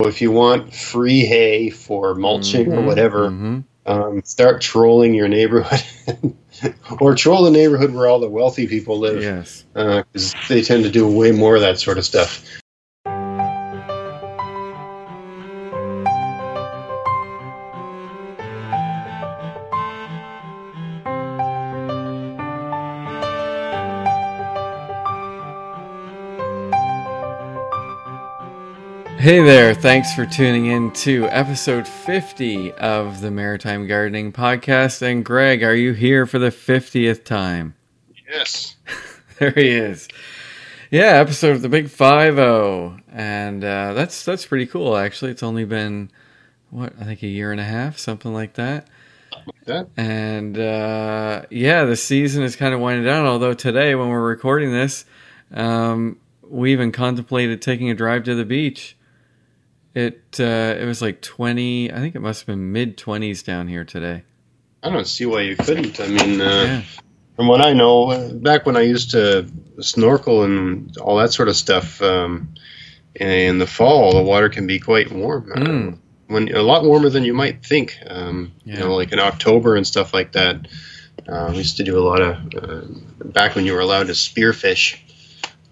if you want free hay for mulching or Mhm, whatever, mhm. um, start trolling your neighborhood, or troll the neighborhood where all the wealthy people live, Yes. because they tend to do way more of that sort of stuff. Hey there, thanks for tuning in to episode 50 of the Maritime Gardening Podcast. And Greg, are you here for the 50th time? Yes. There he is. Yeah, episode of the Big Five O, and uh, that's that's pretty cool. Actually, it's only been what I think a year and a half, something like that. that. And uh, yeah, the season is kind of winding down. Although today, when we're recording this, um, we even contemplated taking a drive to the beach. It uh, it was like twenty. I think it must have been mid twenties down here today. I don't see why you couldn't. I mean, uh, Yeah. from what I know, uh, back when I used to snorkel and all that sort of stuff, um, in the fall, the water can be quite warm. Mm. when a lot warmer than you might think. Um, Yeah. You know, like in October and stuff like that. Uh, we used to do a lot of uh, back when you were allowed to spearfish.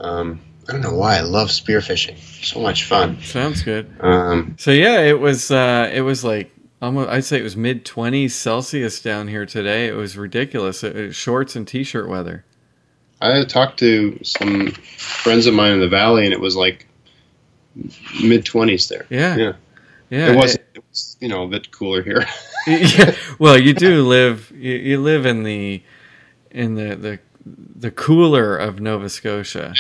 Um, I don't know why I love spearfishing. So much fun. Sounds good. Um, So yeah, it was uh, it was like almost I'd say it was mid twenties Celsius down here today. It was ridiculous. It, it- shorts and t-shirt weather. I talked to some friends of mine in the valley, and it was like mid twenties there. Yeah, Yeah. yeah. it was, it was, you know, a bit cooler here. yeah, well, you do live you, you live in the in the the the cooler of Nova Scotia.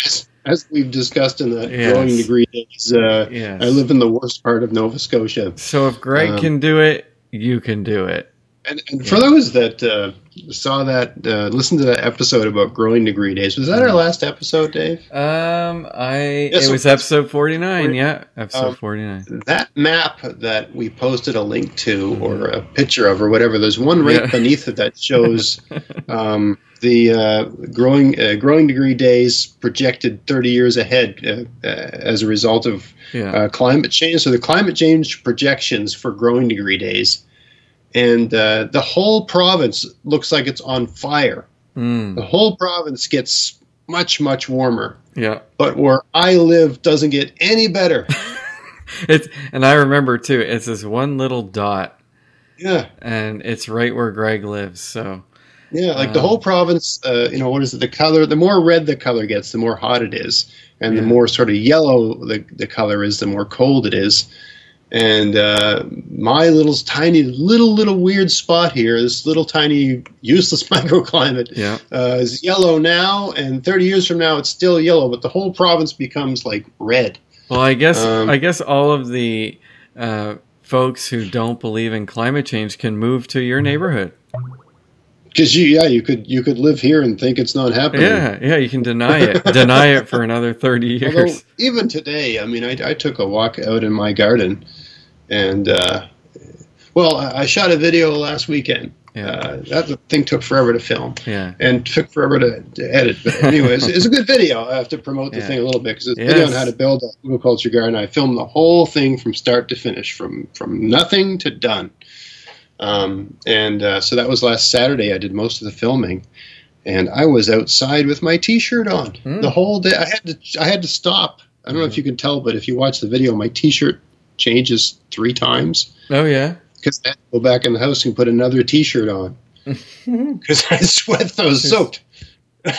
As we've discussed in the Yes. growing degree days, uh, Yes. I live in the worst part of Nova Scotia. So if Greg Um, can do it, you can do it. And, and for those that uh, saw that, uh, listened to that episode about growing degree days, was that our last episode, Dave? Um, I Yes, it so- was episode forty nine. Yeah, episode um, forty nine. That map that we posted a link to or a picture of or whatever, there's one right Yeah. beneath it that shows um, the uh, growing uh, growing degree days projected 30 years ahead uh, uh, as a result of Yeah, uh, climate change. So the climate change projections for growing degree days, and uh, the whole province looks like it's on fire. Mm, The whole province gets much much warmer, yeah. but where I live doesn't get any better. It's and I remember too. It's this one little dot, yeah. and it's right where Greg lives. So Yeah, like the Um, whole province, uh, you know, what is it? The color, the more red the color gets, the more hot it is. And Yeah. the more sort of yellow the, the color is, the more cold it is. And uh, my little tiny, little, little weird spot here, this little tiny useless microclimate, yeah, uh, is yellow now. And 30 years from now, it's still yellow, but the whole province becomes like red. Well, I guess Um, I guess all of the uh, folks who don't believe in climate change can move to your neighborhood. Because you, yeah, you could you could live here and think it's not happening. Yeah, yeah, you can deny it, deny it for another thirty Although years. even today, I mean, I, I took a walk out in my garden, and uh, well, I, shot a video last weekend. Yeah, Uh, that thing took forever to film yeah, and took forever to, to edit. But anyways, it's a good video. I have to promote the Yeah. thing a little bit because it's a video on how to build a culture garden. I filmed the whole thing from start to finish, from from nothing to done. Um, and uh, so that was last Saturday. I did most of the filming, and I was outside with my T-shirt on Hmm. the whole day. I had to I had to stop. I don't know if you can tell, but if you watch the video, my T-shirt changes three times oh yeah. because I had to go back in the house and put another T-shirt on because I sweat. those soaked.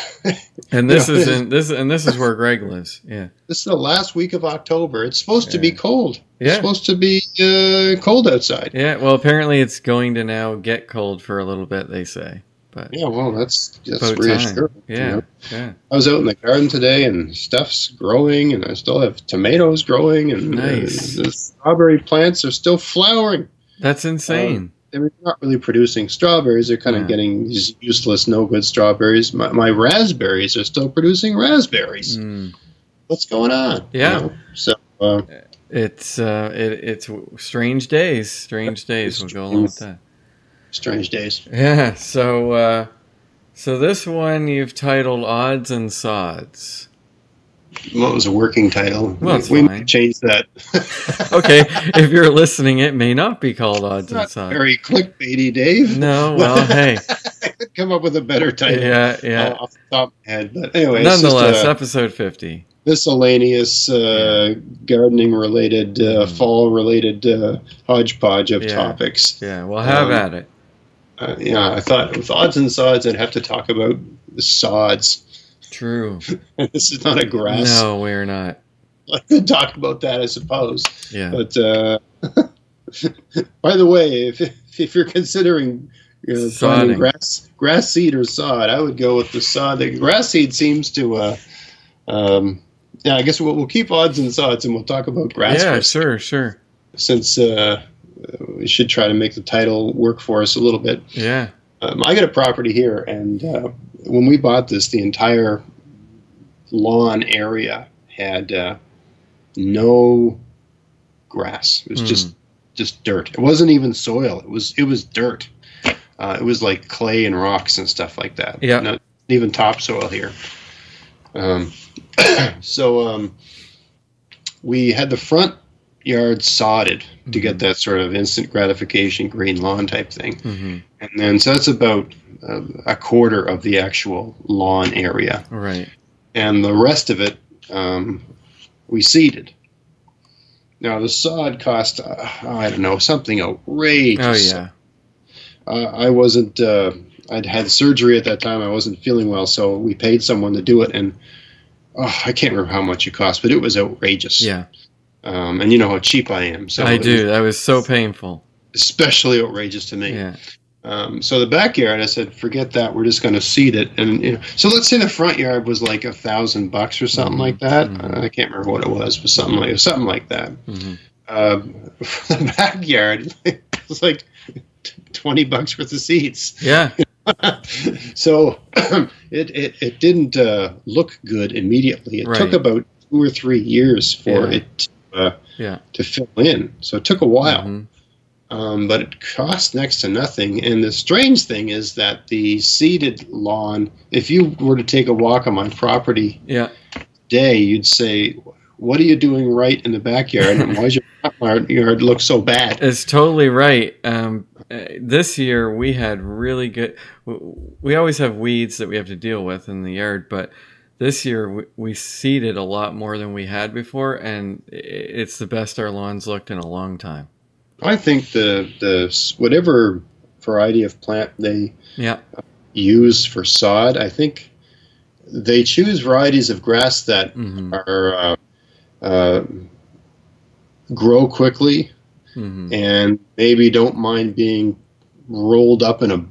And this Yeah. is in this and this is where Greg lives. Yeah, This is the last week of October. It's supposed to be Yeah. cold. It's Yeah. supposed to be uh, cold outside. yeah. Well, apparently it's going to now get cold for a little bit. They say, but Yeah, well, that's that's reassuring. time. you Yeah, know. yeah. I was out in the garden today, and stuff's growing, and I still have tomatoes growing, and uh, the strawberry plants are still flowering. That's insane. They're not really producing strawberries. They're kind of getting these useless, no good strawberries. My, my raspberries are still producing raspberries. Mm. What's going on? you Yeah. know? So uh, It's uh, it, it's strange days. Strange days. We'll go along with that. Strange days. Yeah. So, uh, so this one you've titled "Odds and Sods." what was a working title? Well, we fine. might change that. Okay, if you're listening, it may not be called odds and Not sods. very clickbaity, Dave. No, well, hey, come up with a better title. yeah, uh, yeah. off the top of my head. But anyway, Nonetheless, a episode fifty. miscellaneous uh, gardening related, uh, Mm. fall related uh, hodgepodge of Yeah. topics. Yeah, well, have Um, at it. Uh, yeah, I thought with odds and sods, I'd have to talk about the sods. True. this is not a grass. No, we're not. I could talk about that, I suppose. Yeah. But uh, by the way, if if you're considering you know, finding grass grass seed or sod, I would go with the sod. The grass seed seems to. Uh, um, yeah, I guess we'll, we'll keep odds and sods, and we'll talk about grass yeah, first, sure, sure. since uh, we should try to make the title work for us a little bit. Yeah. Um, I got a property here, and uh, when we bought this, the entire lawn area had uh, no grass. It was Hmm. just just dirt. It wasn't even soil. It was it was dirt. Uh, it was like clay and rocks and stuff like that. Yeah. Not even topsoil here. Um, so um, we had the front yard sodded to get that sort of instant gratification green lawn type thing. hmm And then, so that's about uh, a quarter of the actual lawn area. Right. And the rest of it, um, we seeded. Now, the sod cost, uh, I don't know, something outrageous. Oh yeah. Uh, I wasn't, uh, I'd had surgery at that time. I wasn't feeling well, so we paid someone to do it. And oh, I can't remember how much it cost, but it was outrageous. Yeah. Um, and you know how cheap I am. So I it was do. That was so painful. Especially outrageous to me. Yeah. Um, so the backyard, I said, forget that. We're just going to seed it. And you know, so let's say the front yard was like a thousand bucks or something Mhm. like that. Mhm. Uh, I can't remember what it was, but something like something like that. hmm Um, for the backyard it was like twenty bucks worth of seeds. Yeah. so it, it it didn't uh, look good immediately. It took about two or three years for Yeah. it to, uh, Yeah. to fill in. So it took a while Mhm. um, but it cost next to nothing. And the strange thing is that the seeded lawn, if you were to take a walk on my property Yeah. today, you'd say, "What are you doing right in the backyard? And why does your yard look so bad?" It's totally right. Um, uh, this year we had really good. We always have weeds that we have to deal with in the yard, but this year we, we seeded a lot more than we had before, and it's the best our lawns looked in a long time. I think the the whatever variety of plant they Yeah. use for sod, I think they choose varieties of grass that hmm are uh, uh, grow quickly hmm and maybe don't mind being rolled up in a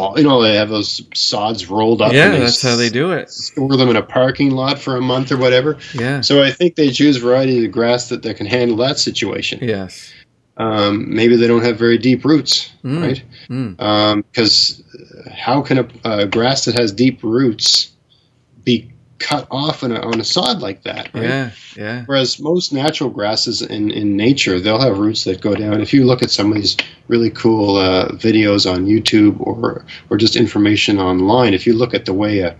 ball. You know, they have those sods rolled up. Yeah, that's how they do it. Store them in a parking lot for a month or whatever. Yeah. So I think they choose varieties of grass that, that can handle that situation. Yes. Um, maybe they don't have very deep roots, Mm. right? Mm. Because how can a, a grass that has deep roots be cut off on a, on a sod like that? Right? Yeah. Yeah. Whereas most natural grasses in, in nature, they'll have roots that go down. If you look at some of these really cool uh, videos on YouTube or or just information online, if you look at the way a,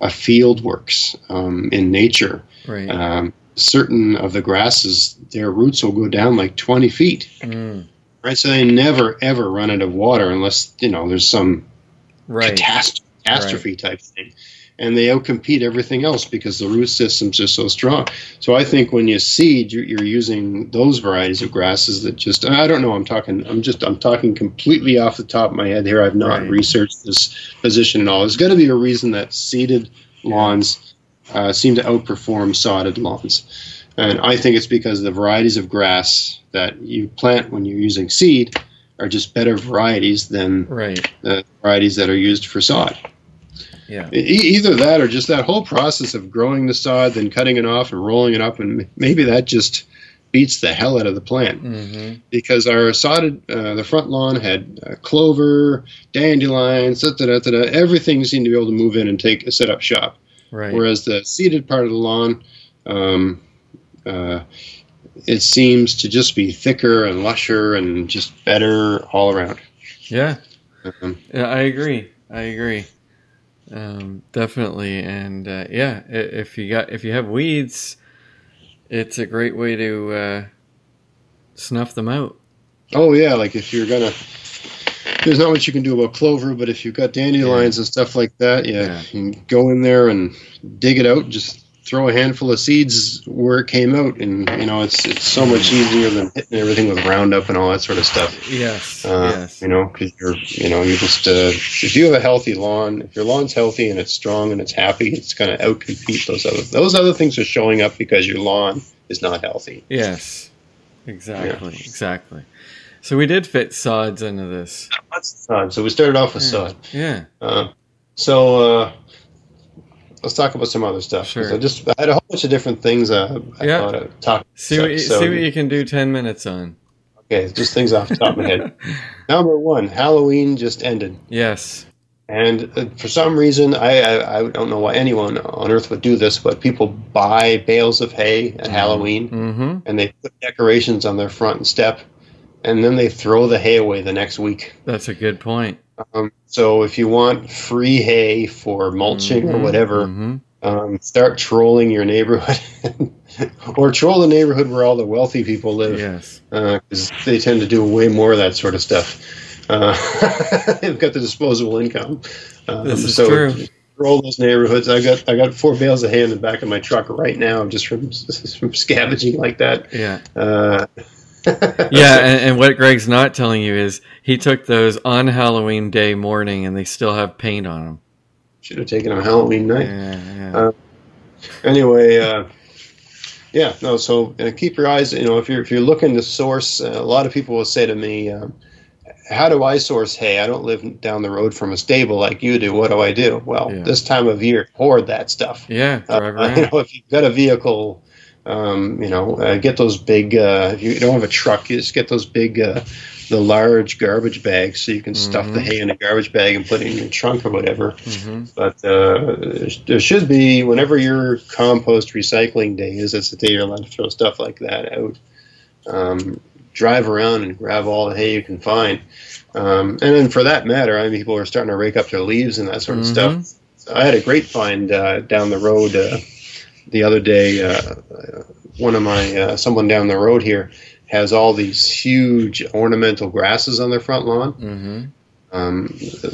a field works um, in nature, Right. um, certain of the grasses, their roots will go down like 20 feet. Mm. Right, so they never ever run out of water unless you know there's some Right. catast- catastrophe type thing. And they outcompete everything else because the root systems are so strong. So I think when you seed, you're, you're using those varieties of grasses that just I don't know. I'm talking. I'm just. I'm talking completely off the top of my head here. I've not Right. researched this position at all. There's got to be a reason that seeded lawns uh, seem to outperform sodded lawns, and I think it's because the varieties of grass that you plant when you're using seed are just better varieties than Right. the varieties that are used for sod. Yeah. E- either that or just that whole process of growing the sod, then cutting it off and rolling it up, and maybe that just beats the hell out of the plant. hmm Because our sodded, uh, the front lawn had uh, clover, dandelions, da, da, da, da, da, everything seemed to be able to move in and take set up shop. Right. Whereas the seeded part of the lawn, um, uh, it seems to just be thicker and lusher and just better all around. yeah. Um, Yeah, I agree. I agree. Um, definitely, and uh, yeah, if you got if you have weeds, it's a great way to uh, snuff them out. Oh yeah, like if you're gonna, there's not much you can do about clover, but if you've got dandelions and stuff like that, yeah, Yeah. you can go in there and dig it out. Just throw a handful of seeds where it came out, and you know it's it's so much easier than hitting everything with Roundup and all that sort of stuff. Yes, Uh, yes, You know, because you're, you know, you just uh, if you have a healthy lawn, if your lawn's healthy and it's strong and it's happy, it's going to outcompete those other those other things are showing up because your lawn is not healthy. yes, exactly, exactly. So we did fit sods into this. Sod. So we started off with Yeah. sod. Yeah, Uh, so uh, let's talk about some other stuff. Sure. I just I had a whole bunch of different things uh, I Yeah. thought I'd talk. see what you, so, see what you can do. Ten minutes on. Okay, just things off the top of my head. Number one, Halloween just ended. Yes. And uh, for some reason, I, I I don't know why anyone on earth would do this, but people buy bales of hay at Halloween Mm-hmm. and they put decorations on their front and step, and then they throw the hay away the next week. That's a good point. Um, so if you want free hay for mulching or Mhm, whatever, mhm. um, start trolling your neighborhood, or troll the neighborhood where all the wealthy people live, Yes. because they tend to do way more of that sort of stuff. Uh, they've got the disposable income. Um, This is so true. Roll those neighborhoods. I got I got four bales of hay in the back of my truck right now, just from from scavenging like that. Yeah. Uh, Yeah, and, and what Greg's not telling you is he took those on Halloween day morning, and they still have paint on them. should have taken them Halloween night. Yeah, yeah. Uh, anyway, uh, yeah, no. So uh, keep your eyes. You know, if you're if you're looking to source, uh, a lot of people will say to me, um, "How do I source hay? I don't live down the road from a stable like you do. What do I do?" Well, Yeah. this time of year, hoard that stuff. yeah, Uh, you know, if you've got a vehicle, um, you know, uh, get those big. Uh, if you don't have a truck, you just get those big, uh, the large garbage bags, so you can stuff the Mhm. hay in a garbage bag and put it in your trunk or whatever. hmm But uh, there should be, whenever your compost recycling day is, it's the day you're allowed to throw stuff like that out. Um, drive around and grab all the hay you can find. Um, and then, for that matter, I mean, people are starting to rake up their leaves and that sort of Mhm. stuff. I had a great find uh, down the road uh, the other day. Uh, one of my, uh, someone down the road here has all these huge ornamental grasses on their front lawn hmm um,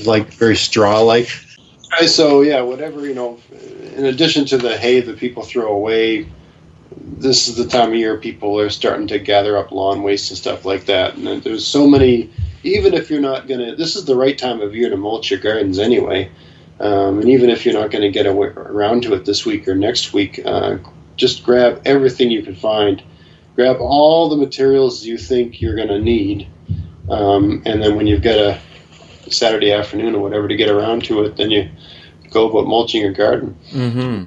like very straw-like. So yeah, whatever you know. In addition to the hay that people throw away, this is the time of year people are starting to gather up lawn waste and stuff like that. And there's so many. Even if you're not gonna, this is the right time of year to mulch your gardens anyway. Um, and even if you're not going to get away, around to it this week or next week, uh, just grab everything you can find. Grab all the materials you think you're going to need, um, and then when you've got a Saturday afternoon or whatever to get around to it, then you go about mulching your garden. hmm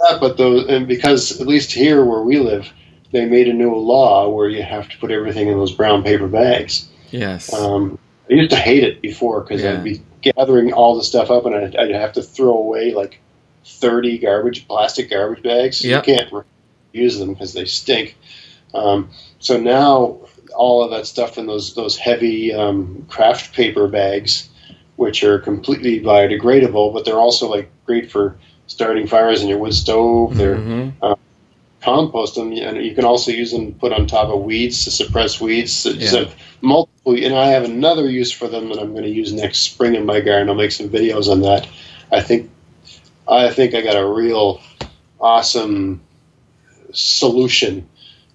That, but those, and because at least here where we live, they made a new law where you have to put everything in those brown paper bags. Yes. Um, I used to hate it before because Yeah. I'd be gathering all the stuff up and I'd, I'd have to throw away like 30 garbage, plastic garbage bags. Yep. You can't re- use them because they stink. Um, so now all of that stuff in those those heavy um, kraft paper bags, which are completely biodegradable, but they're also like great for starting fires in your wood stove. They're Mhm. Compost them, and you can also use them to put on top of weeds to suppress weeds. So Yeah. multiple, and I have another use for them that I'm going to use next spring in my garden. I'll make some videos on that. I think, I think I got a real awesome solution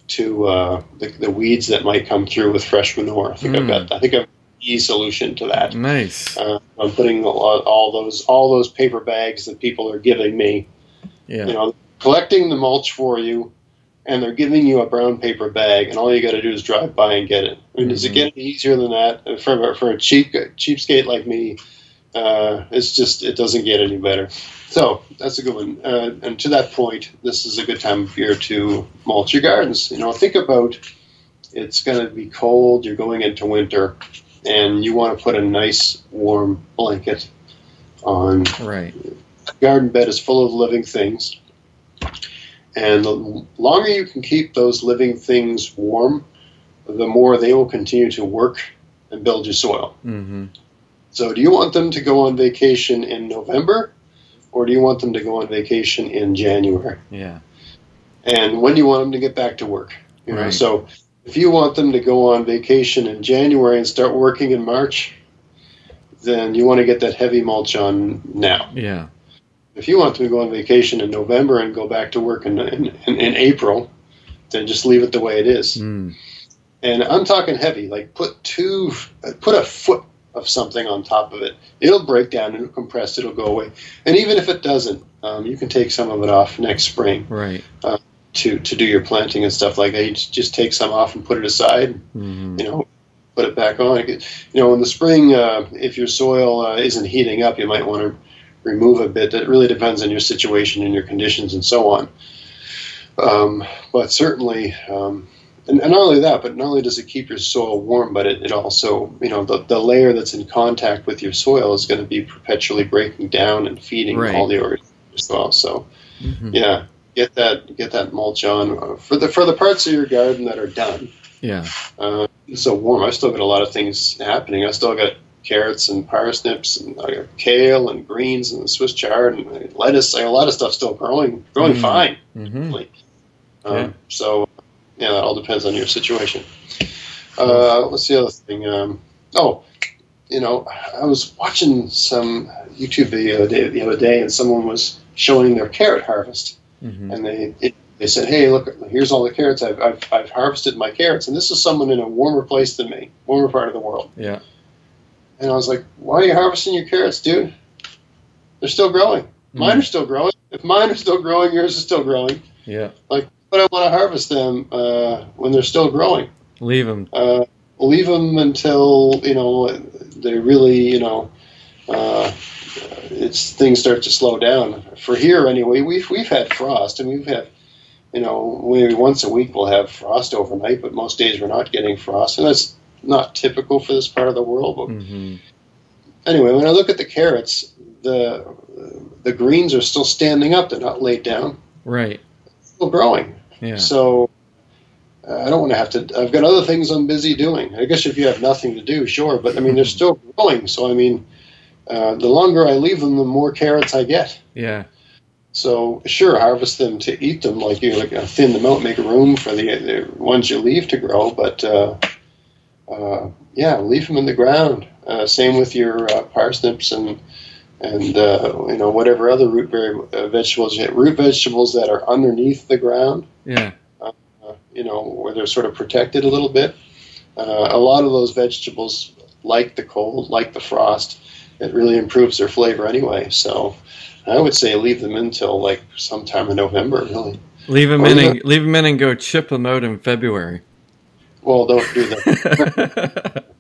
to uh, the, the weeds that might come through with fresh manure. I think I've got, I think I've e solution to that. Nice. Uh, I'm putting all, all those all those paper bags that people are giving me Yeah. you know, collecting the mulch for you, and they're giving you a brown paper bag, and all you got to do is drive by and get it. I mean, does it Mhm. get easier than that for for a cheap cheapskate like me? Uh, it's just it doesn't get any better. So that's a good one. Uh, and to that point, this is a good time of year to mulch your gardens. You know, think about it's going to be cold. You're going into winter, and you want to put a nice warm blanket on Right. garden bed is full of living things. And the longer you can keep those living things warm, the more they will continue to work and build your soil. hmm So, do you want them to go on vacation in November, or do you want them to go on vacation in January? Yeah. And when do you want them to get back to work? You know, Right. so if you want them to go on vacation in January and start working in March, then you want to get that heavy mulch on now. Yeah. If you want to go on vacation in November and go back to work in, in, in, April, then just leave it the way it is. Mm. And I'm talking heavy, like put two, put a foot of something on top of it. It'll break down, it'll compress, it'll go away. And even if it doesn't, um, you can take some of it off next spring Right. to, to do your planting and stuff like that. You just take some off and put it aside, hmm you know, put it back on. You know, in the spring, uh, if your soil uh, isn't heating up, you might want to remove a bit. It really depends on your situation and your conditions and so on. Um, but certainly, um, and, and not only that, but not only does it keep your soil warm, but it, it also, you know, the, the layer that's in contact with your soil is going to be perpetually breaking down and feeding Right. all the organisms as well. So, hmm yeah, get that get that mulch on Uh, for the for the parts of your garden that are done. Yeah. Uh, so warm. I still got a lot of things happening. I still got carrots and parsnips and I got kale and greens and Swiss chard and lettuce. I got a lot of stuff still growing, growing Mm. fine. hmm Um, Yeah. So, yeah, that all depends on your situation. Uh, what's the other thing? Um, oh, you know, I was watching some YouTube video the, the other day, and someone was showing their carrot harvest, hmm and they it, they said, "Hey, look, here's all the carrots I've, I've I've harvested my carrots," and this is someone in a warmer place than me, warmer part of the world. Yeah. And I was like, "Why are you harvesting your carrots, dude? They're still growing. Mine Mhm. are still growing. If mine are still growing, yours is still growing." Yeah. Like, but I want to harvest them uh, when they're still growing. Leave them. Uh, leave them until you know they really you know uh, it's things start to slow down. For here anyway, we've we've had frost and we've had you know maybe once a week we'll have frost overnight, but most days we're not getting frost, and that's not typical for this part of the world. But hmm anyway, when I look at the carrots, the the greens are still standing up; they're not laid down, Right. still growing. Yeah. So uh, I don't want to have to. I've got other things I'm busy doing. I guess if you have nothing to do, sure. But I mean, they're still growing. So I mean, uh, the longer I leave them, the more carrots I get. Yeah. So sure, harvest them to eat them, like you like uh, thin them out, make room for the, the ones you leave to grow. But uh, uh, yeah, leave them in the ground. Uh, same with your uh, parsnips and and uh, you know whatever other root berry uh, vegetables. Root vegetables that are underneath the ground Yeah. uh, you know, where they're sort of protected a little bit. Uh, a lot of those vegetables like the cold, like the frost. It really improves their flavor anyway. So I would say leave them until like sometime in November, really. Leave them in and leave them in and go chip them out in February. Well, don't do that.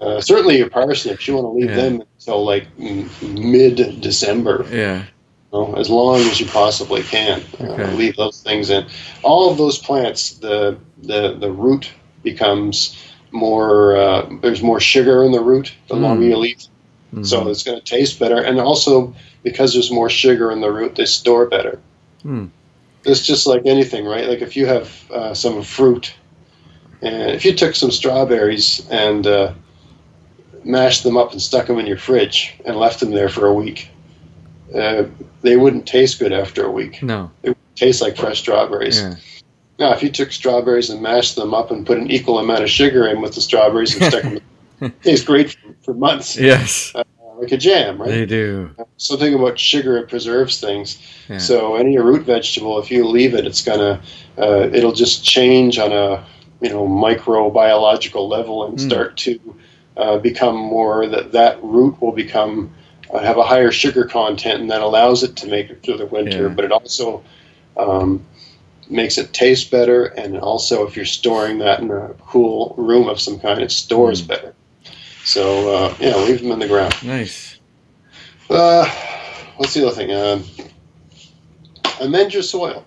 Uh, certainly your parsnips, you want to leave Yeah. them until like mid December. yeah. know, as long as you possibly can. Okay. Uh, leave those things in. All of those plants, the the the root becomes more. Uh, there's more sugar in the root the Mm. longer you leave. Mhm. So it's going to taste better, and also because there's more sugar in the root, they store better. Hmm. It's just like anything, right? Like if you have uh, some fruit, and if you took some strawberries and uh, mashed them up and stuck them in your fridge and left them there for a week, uh, they wouldn't taste good after a week. no. It would taste like fresh strawberries. Yeah. Now, if you took strawberries and mashed them up and put an equal amount of sugar in with the strawberries and stuck them, it tastes great for, for months, Yes. like a jam, right? They do. Something about sugar it preserves things. Yeah. So any root vegetable, if you leave it, it's gonna, uh, it'll just change on a you know microbiological level and Mm. start to uh, become more that that root will become uh, have a higher sugar content, and that allows it to make it through the winter. Yeah. But it also um, makes it taste better, and also if you're storing that in a cool room of some kind, it stores Mm. better. So uh, yeah, leave them in the ground. Nice. Uh, what's the other thing? Um, amend your soil.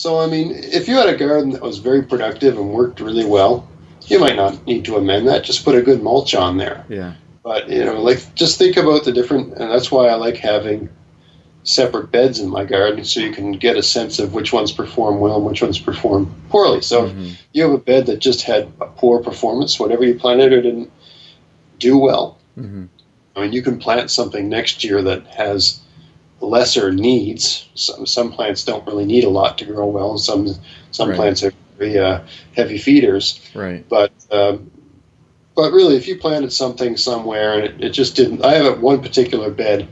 So, I mean, if you had a garden that was very productive and worked really well, you might not need to amend that. Just put a good mulch on there. Yeah. But, you know, like, just think about the different, and that's why I like having separate beds in my garden so you can get a sense of which ones perform well and which ones perform poorly. So, if Mhm. you have a bed that just had a poor performance, whatever you planted or didn't do well, Mhm. I mean, you can plant something next year that has lesser needs. Some, some plants don't really need a lot to grow well. Some some Right. plants are very uh, heavy feeders. Right. But um, but really, if you planted something somewhere and it, it just didn't, I have one particular bed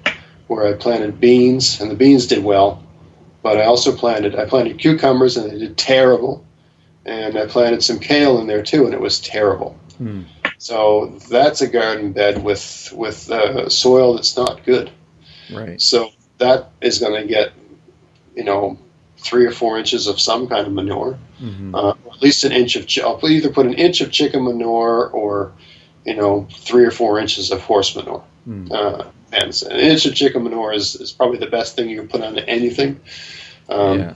where I planted beans and the beans did well, but I also planted I planted cucumbers and they did terrible, and I planted some kale in there too and it was terrible. Hmm. So that's a garden bed with with uh, soil that's not good. Right. So that is going to get, you know, three or four inches of some kind of manure hmm uh, at least an inch of. Chi- I'll either put an inch of chicken manure or, you know, three or four inches of horse manure. Mm. Uh, and so an inch of chicken manure is, is probably the best thing you can put onto anything. Um, yeah.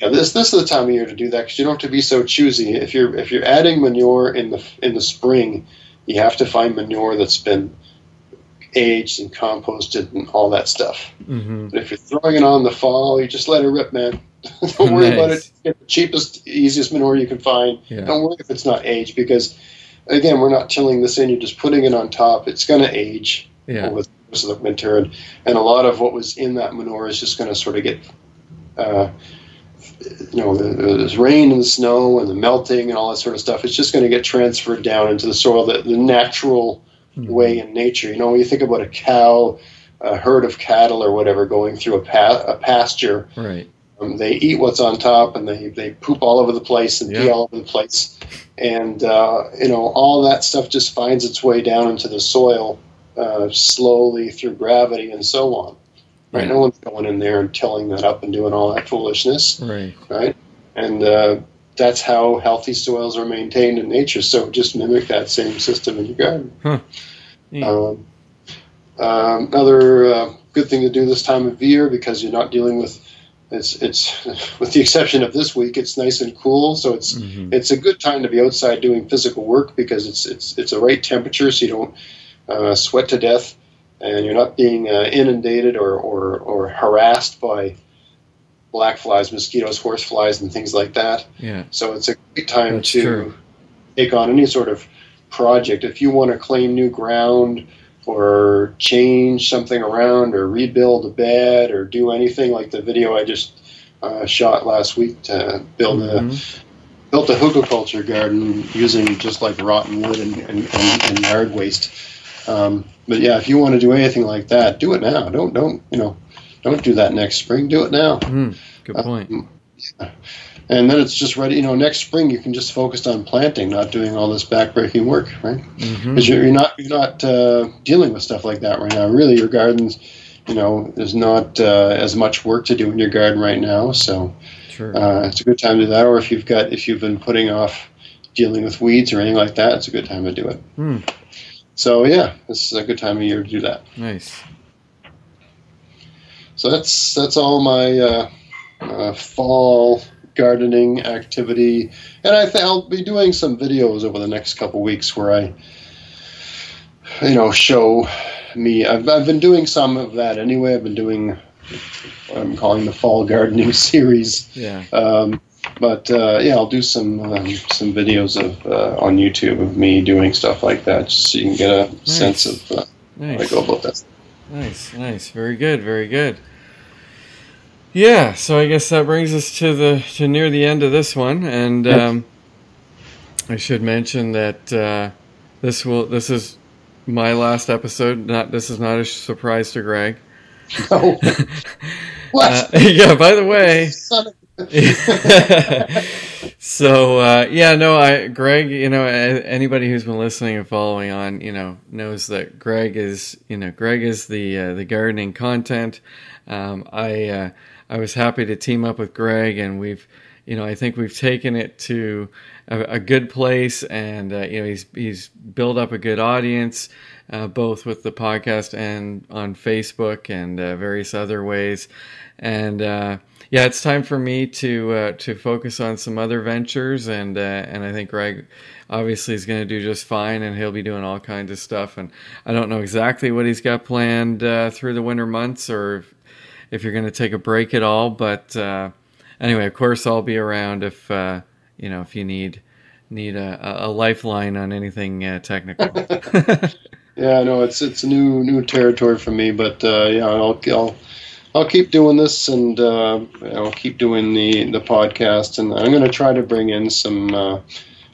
yeah, this this is the time of year to do that because you don't have to be so choosy. If you're if you're adding manure in the in the spring, you have to find manure that's been aged and composted and all that stuff. hmm But if you're throwing it on in the fall, you just let it rip, man. don't worry about it. Get the cheapest, easiest manure you can find. Yeah. Don't worry if it's not aged because, again, we're not tilling this in. You're just putting it on top. It's going to age Yeah. over the course of the winter, and, and a lot of what was in that manure is just going to sort of get, uh, you know, there's rain and the snow and the melting and all that sort of stuff. It's just going to get transferred down into the soil, the, the natural Mhm. way in nature. You know, when you think about a cow, a herd of cattle or whatever going through a, pa- a pasture, Right. um, they eat what's on top and they, they poop all over the place and pee all over the place. And, uh, you know, all that stuff just finds its way down into the soil uh, slowly through gravity and so on. Right? Yeah. No one's going in there and tilling that up and doing all that foolishness Right. right? And uh, that's how healthy soils are maintained in nature. So just mimic that same system in your garden. Neat. Um, um, another uh, good thing to do this time of year because you're not dealing with it's it's with the exception of this week, it's nice and cool, so it's Mhm. it's a good time to be outside doing physical work because it's it's it's a right temperature, so you don't uh, sweat to death, and you're not being uh, inundated or, or or harassed by black flies, mosquitoes, horse flies, and things like that. Yeah. So it's a great time That's to true. take on any sort of project. If you want to claim new ground or change something around or rebuild a bed or do anything like the video I just uh, shot last week to build a Mhm. built a hugelkultur garden using just like rotten wood and, and, and, and yard waste. Um, but yeah, if you want to do anything like that, do it now. Don't don't you know? Don't do that next spring. Do it now. Mm. Good point. Um, and then it's just ready. You know, next spring you can just focus on planting, not doing all this backbreaking work, right? Because you're, you're not you're not uh, dealing with stuff like that right now. Really, your gardens, you know, there's not uh, as much work to do in your garden right now. So Sure. uh, it's a good time to do that. Or if you've got if you've been putting off dealing with weeds or anything like that, it's a good time to do it. Hmm. So yeah, this is a good time of year to do that. Nice. So that's that's all my uh, uh, fall gardening activity, and I think I'll be doing some videos over the next couple weeks where I, you know, show me. I've I've been doing some of that anyway. I've been doing what I'm calling the fall gardening series. Yeah. Um, but uh, yeah, I'll do some um, some videos of uh, on YouTube of me doing stuff like that, just so you can get a sense of uh, how I go about that. Nice, nice, very good, very good. Yeah, so I guess that brings us to the to near the end of this one, and um, I should mention that uh, this will this is my last episode. Not this is not a surprise to Greg. No. what? Uh, yeah. By the way, so uh, yeah, no, I Greg, you know, anybody who's been listening and following on, you know, knows that Greg is, you know, Greg is the uh, the gardening content. Um, I uh, I was happy to team up with Greg, and we've, you know, I think we've taken it to a, a good place, and uh, you know, he's he's built up a good audience. Uh, both with the podcast and on Facebook and uh, various other ways, and uh, yeah, it's time for me to uh, to focus on some other ventures, and uh, and I think Greg obviously is going to do just fine, and he'll be doing all kinds of stuff. And I don't know exactly what he's got planned uh, through the winter months, or if, you're going to take a break at all. But uh, anyway, of course, I'll be around if uh, you know if you need need a, a lifeline on anything uh, technical. Yeah, no, it's it's new new territory for me, but uh, yeah, I'll I'll I'll keep doing this and uh, I'll keep doing the the podcast, and I'm going to try to bring in some uh,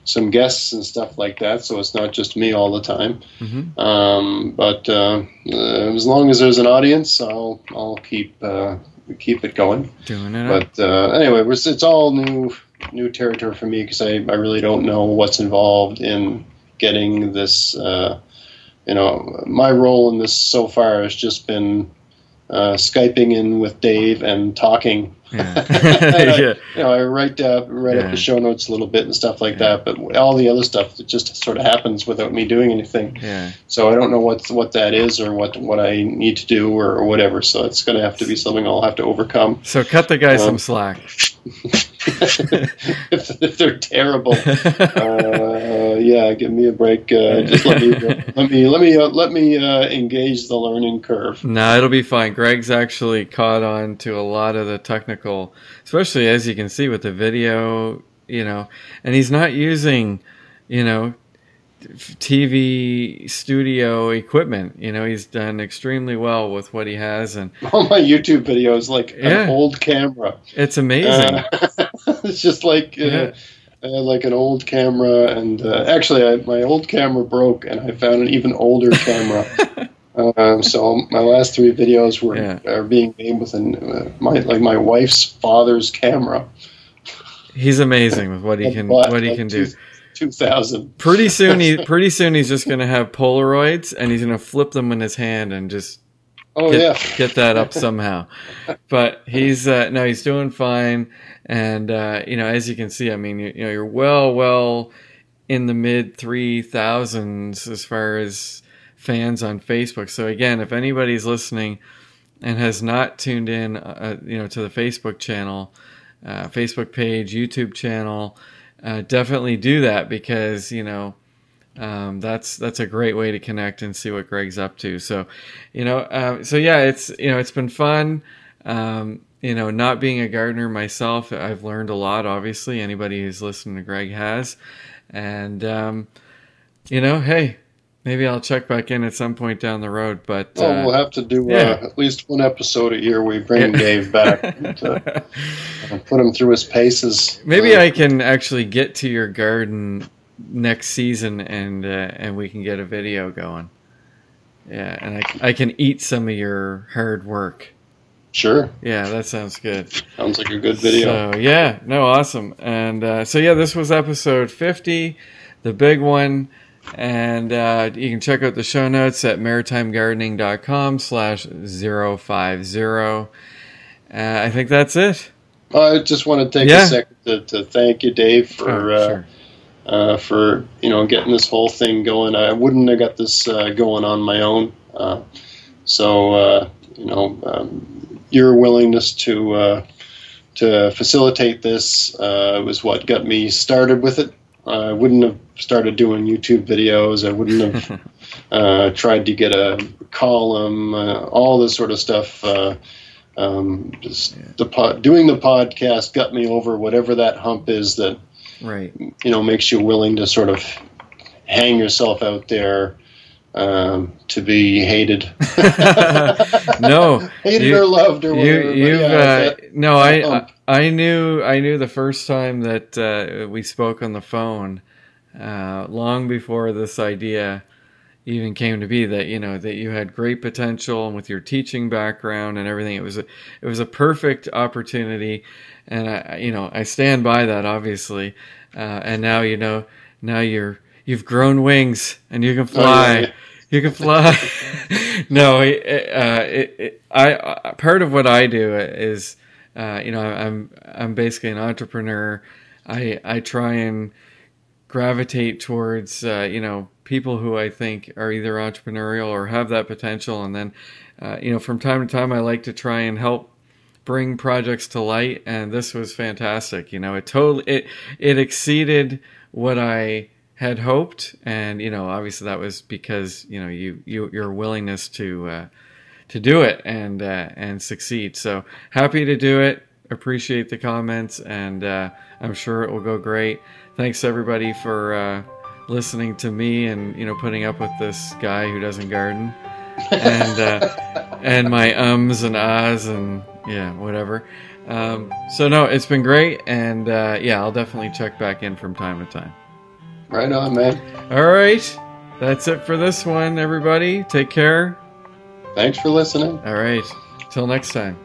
some guests and stuff like that, so it's not just me all the time. Mm-hmm. Um, but uh, uh, as long as there's an audience, I'll I'll keep uh, keep it going. Doing it. But uh, anyway, it's, it's all new new territory for me because I, I really don't know what's involved in getting this. Uh, you know, my role in this so far has just been uh, skyping in with Dave and talking. Yeah. And I- yeah. You know, I write uh, write Yeah. up the show notes a little bit and stuff like that, but all the other stuff it just sort of happens without me doing anything. Yeah. So I don't know what what that is or what what I need to do or, or whatever. So it's going to have to be something I'll have to overcome. So cut the guy Um, some slack. if, if they're terrible, uh, yeah, give me a break. Uh, just let me let me let me uh, let me uh, engage the learning curve. No, it'll be fine. Greg's actually caught on to a lot of the technical, especially as you can see with the video, you know, and he's not using, you know, TV studio equipment. You know, he's done extremely well with what he has, and All my YouTube videos like Yeah. an old camera. it's amazing. Uh, it's just like uh, Yeah. uh, like an old camera, and uh, actually, I, my old camera broke, and I found an even older camera. Um, so my last three videos were Yeah. are being made with an, uh, my like my wife's father's camera. he's amazing with what he can what he like, can do. two- 2000. Pretty soon, he pretty soon he's just gonna have Polaroids, and he's gonna flip them in his hand and just Oh get, yeah. get that up somehow. But he's uh, no, he's doing fine, and uh, you know, as you can see, I mean, you, you know, you're well, well in the mid three thousands as far as fans on Facebook. So again, if anybody's listening and has not tuned in, uh, you know, to the Facebook channel, uh, Facebook page, YouTube channel, uh, definitely do that because you know um, that's that's a great way to connect and see what Greg's up to. So, you know, uh, so yeah, it's you know it's been fun. Um, you know, not being a gardener myself, I've learned a lot. Obviously, anybody who's listening to Greg has, and um, you know, hey, maybe I'll check back in at some point down the road. But Oh, uh, we'll have to do yeah. uh, at least one episode a year. We bring Dave back to uh, put him through his paces. Maybe Uh, I can actually get to your garden next season, and uh, and we can get a video going. Yeah, and I, I can eat some of your hard work. Sure, Yeah, that sounds good. sounds like a good video. So yeah, no, awesome. And uh, so yeah, this was episode fifty, the big one. And uh, you can check out the show notes at maritimegardening.com slash 050. Uh, I think that's it. I just want to take Yeah. a second to, to thank you, Dave, for Oh, uh, sure. Uh, for you know getting this whole thing going. I wouldn't have got this uh, going on my own. Uh, so uh, you know, um, your willingness to uh, to facilitate this uh, was what got me started with it. I wouldn't have started doing YouTube videos. I wouldn't have uh, tried to get a column, uh, all this sort of stuff. Uh, um, just the pod, doing the podcast got me over whatever that hump is that Right. you know makes you willing to sort of hang yourself out there um, to be hated, no, hated you- or loved or you whatever. you've yeah, uh, no I, I. I knew I knew the first time that uh, we spoke on the phone uh, long before this idea even came to be that you know that you had great potential and with your teaching background and everything it was a it was a perfect opportunity and I you know I stand by that obviously uh, and now you know now you're you've grown wings and you can fly Oh, yeah. you can fly. no, it, uh, it, it, I uh, part of what I do is, uh, you know, I'm I'm basically an entrepreneur. I I try and gravitate towards uh, you know people who I think are either entrepreneurial or have that potential, and then uh, you know from time to time I like to try and help bring projects to light, and this was fantastic. You know, it totally it it exceeded what I had hoped, and you know, obviously that was because you know you, you your willingness to uh, to do it and uh, and succeed. So happy to do it. Appreciate the comments, and uh, I'm sure it will go great. Thanks everybody for uh, listening to me and you know putting up with this guy who doesn't garden and uh, and my ums and ahs and yeah whatever. Um, so no, it's been great, and uh, yeah, I'll definitely check back in from time to time. Right on, man. All right, that's it for this one, everybody. Take care. Thanks for listening. All right, till next time.